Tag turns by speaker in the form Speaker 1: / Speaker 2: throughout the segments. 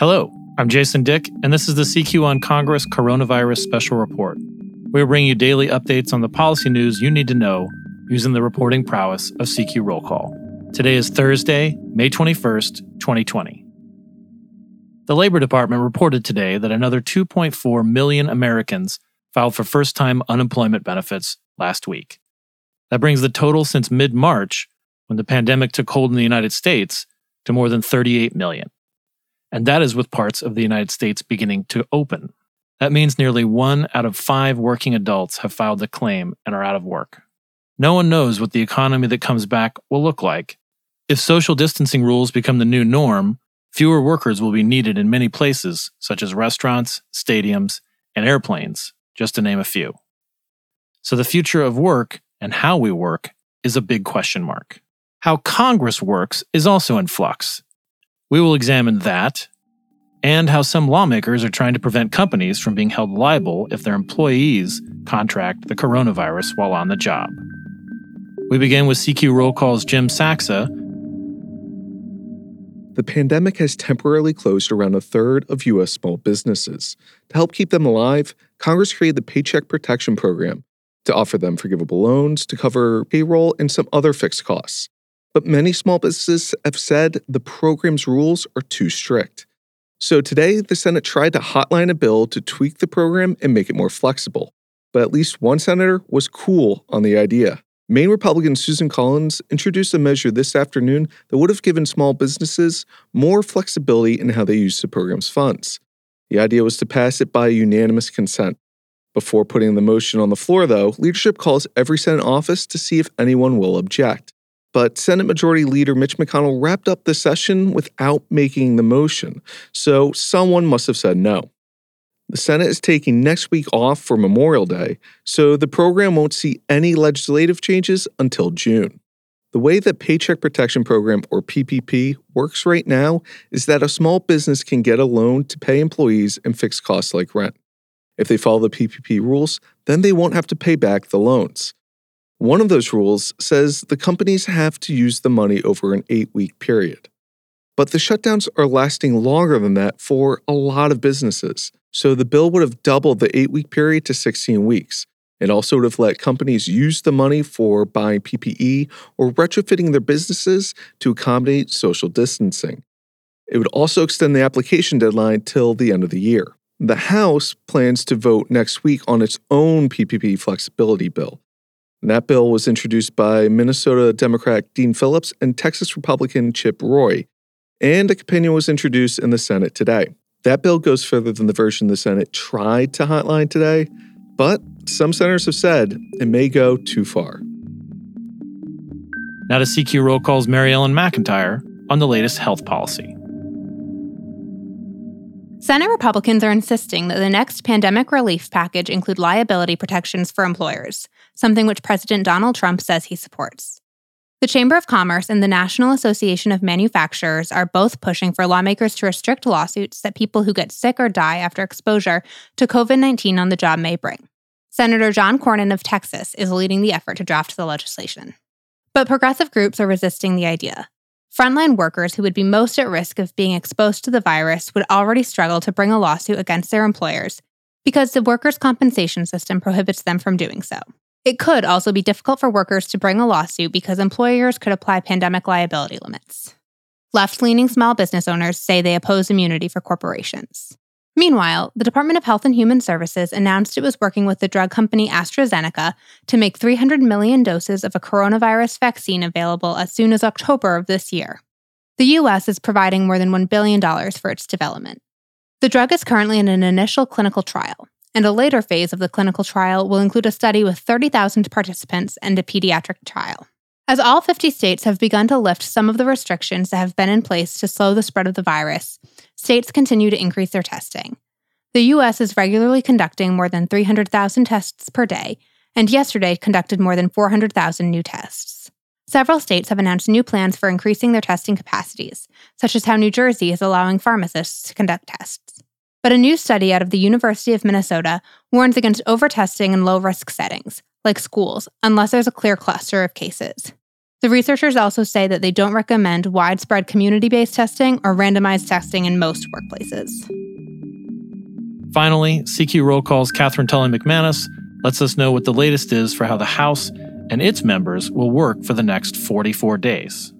Speaker 1: Hello, I'm Jason Dick, and this is the CQ on Congress Coronavirus Special Report. We bring you daily updates on the policy news you need to know using the reporting prowess of CQ Roll Call. Today is Thursday, May 21st, 2020. The Labor Department reported today that another 2.4 million Americans filed for first time unemployment benefits last week. That brings the total since mid March, when the pandemic took hold in the United States, to more than 38 million. And that is with parts of the United States beginning to open. That means nearly one out of five working adults have filed a claim and are out of work. No one knows what the economy that comes back will look like. If social distancing rules become the new norm, fewer workers will be needed in many places, such as restaurants, stadiums, and airplanes, just to name a few. So the future of work and how we work is a big question mark. How Congress works is also in flux. We will examine that and how some lawmakers are trying to prevent companies from being held liable if their employees contract the coronavirus while on the job. We begin with CQ Roll Call's Jim Saksa.
Speaker 2: The pandemic has temporarily closed around a third of U.S. small businesses. To help keep them alive, Congress created the Paycheck Protection Program to offer them forgivable loans to cover payroll and some other fixed costs. But many small businesses have said the program's rules are too strict. So today, the Senate tried to hotline a bill to tweak the program and make it more flexible. But at least one senator was cool on the idea. Maine Republican Susan Collins introduced a measure this afternoon that would have given small businesses more flexibility in how they use the program's funds. The idea was to pass it by unanimous consent. Before putting the motion on the floor, though, leadership calls every Senate office to see if anyone will object. But Senate Majority Leader Mitch McConnell wrapped up the session without making the motion, so someone must have said no. The Senate is taking next week off for Memorial Day, so the program won't see any legislative changes until June. The way that Paycheck Protection Program, or PPP, works right now is that a small business can get a loan to pay employees and fix costs like rent. If they follow the PPP rules, then they won't have to pay back the loans. One of those rules says the companies have to use the money over an eight week period. But the shutdowns are lasting longer than that for a lot of businesses. So the bill would have doubled the eight week period to 16 weeks. It also would have let companies use the money for buying PPE or retrofitting their businesses to accommodate social distancing. It would also extend the application deadline till the end of the year. The House plans to vote next week on its own PPP flexibility bill. That bill was introduced by Minnesota Democrat Dean Phillips and Texas Republican Chip Roy, and a companion was introduced in the Senate today. That bill goes further than the version the Senate tried to hotline today, but some senators have said it may go too far.
Speaker 1: Now to CQ Roll Call's Mary Ellen McIntire on the latest health policy.
Speaker 3: Senate Republicans are insisting that the next pandemic relief package include liability protections for employers, something which President Donald Trump says he supports. The Chamber of Commerce and the National Association of Manufacturers are both pushing for lawmakers to restrict lawsuits that people who get sick or die after exposure to COVID 19 on the job may bring. Senator John Cornyn of Texas is leading the effort to draft the legislation. But progressive groups are resisting the idea. Frontline workers who would be most at risk of being exposed to the virus would already struggle to bring a lawsuit against their employers because the workers' compensation system prohibits them from doing so. It could also be difficult for workers to bring a lawsuit because employers could apply pandemic liability limits. Left leaning small business owners say they oppose immunity for corporations. Meanwhile, the Department of Health and Human Services announced it was working with the drug company AstraZeneca to make 300 million doses of a coronavirus vaccine available as soon as October of this year. The U.S. is providing more than $1 billion for its development. The drug is currently in an initial clinical trial, and a later phase of the clinical trial will include a study with 30,000 participants and a pediatric trial. As all 50 states have begun to lift some of the restrictions that have been in place to slow the spread of the virus, states continue to increase their testing. The U.S. is regularly conducting more than 300,000 tests per day, and yesterday conducted more than 400,000 new tests. Several states have announced new plans for increasing their testing capacities, such as how New Jersey is allowing pharmacists to conduct tests. But a new study out of the University of Minnesota warns against overtesting in low risk settings, like schools, unless there's a clear cluster of cases. The researchers also say that they don't recommend widespread community based testing or randomized testing in most workplaces.
Speaker 1: Finally, CQ Roll Call's Katherine Tully McManus lets us know what the latest is for how the House and its members will work for the next 44 days.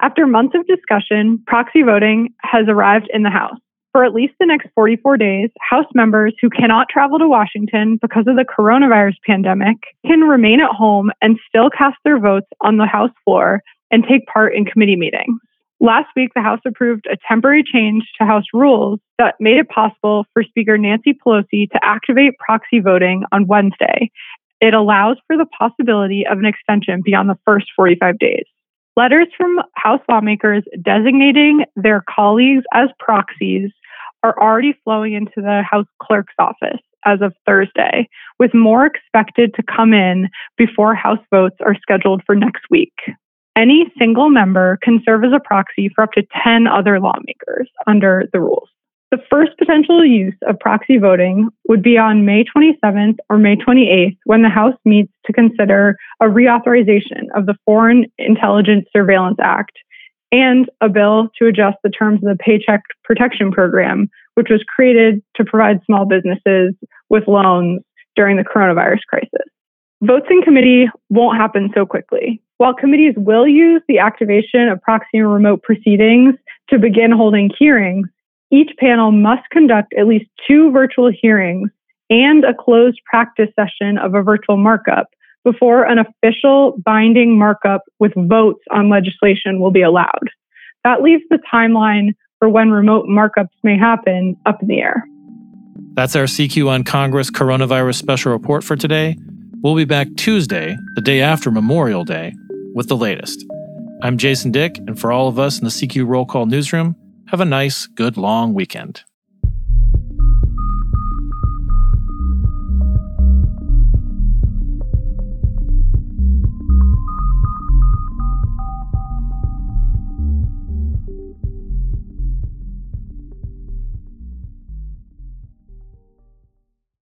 Speaker 4: After months of discussion, proxy voting has arrived in the House. For at least the next 44 days, House members who cannot travel to Washington because of the coronavirus pandemic can remain at home and still cast their votes on the House floor and take part in committee meetings. Last week, the House approved a temporary change to House rules that made it possible for Speaker Nancy Pelosi to activate proxy voting on Wednesday. It allows for the possibility of an extension beyond the first 45 days. Letters from House lawmakers designating their colleagues as proxies are already flowing into the House clerk's office as of Thursday, with more expected to come in before House votes are scheduled for next week. Any single member can serve as a proxy for up to 10 other lawmakers under the rules. The first potential use of proxy voting would be on May 27th or May 28th when the House meets to consider a reauthorization of the Foreign Intelligence Surveillance Act and a bill to adjust the terms of the Paycheck Protection Program, which was created to provide small businesses with loans during the coronavirus crisis. Votes in committee won't happen so quickly. While committees will use the activation of proxy and remote proceedings to begin holding hearings, each panel must conduct at least two virtual hearings and a closed practice session of a virtual markup before an official binding markup with votes on legislation will be allowed. That leaves the timeline for when remote markups may happen up in the air.
Speaker 1: That's our CQ on Congress coronavirus special report for today. We'll be back Tuesday, the day after Memorial Day, with the latest. I'm Jason Dick, and for all of us in the CQ Roll Call newsroom, have a nice, good, long weekend.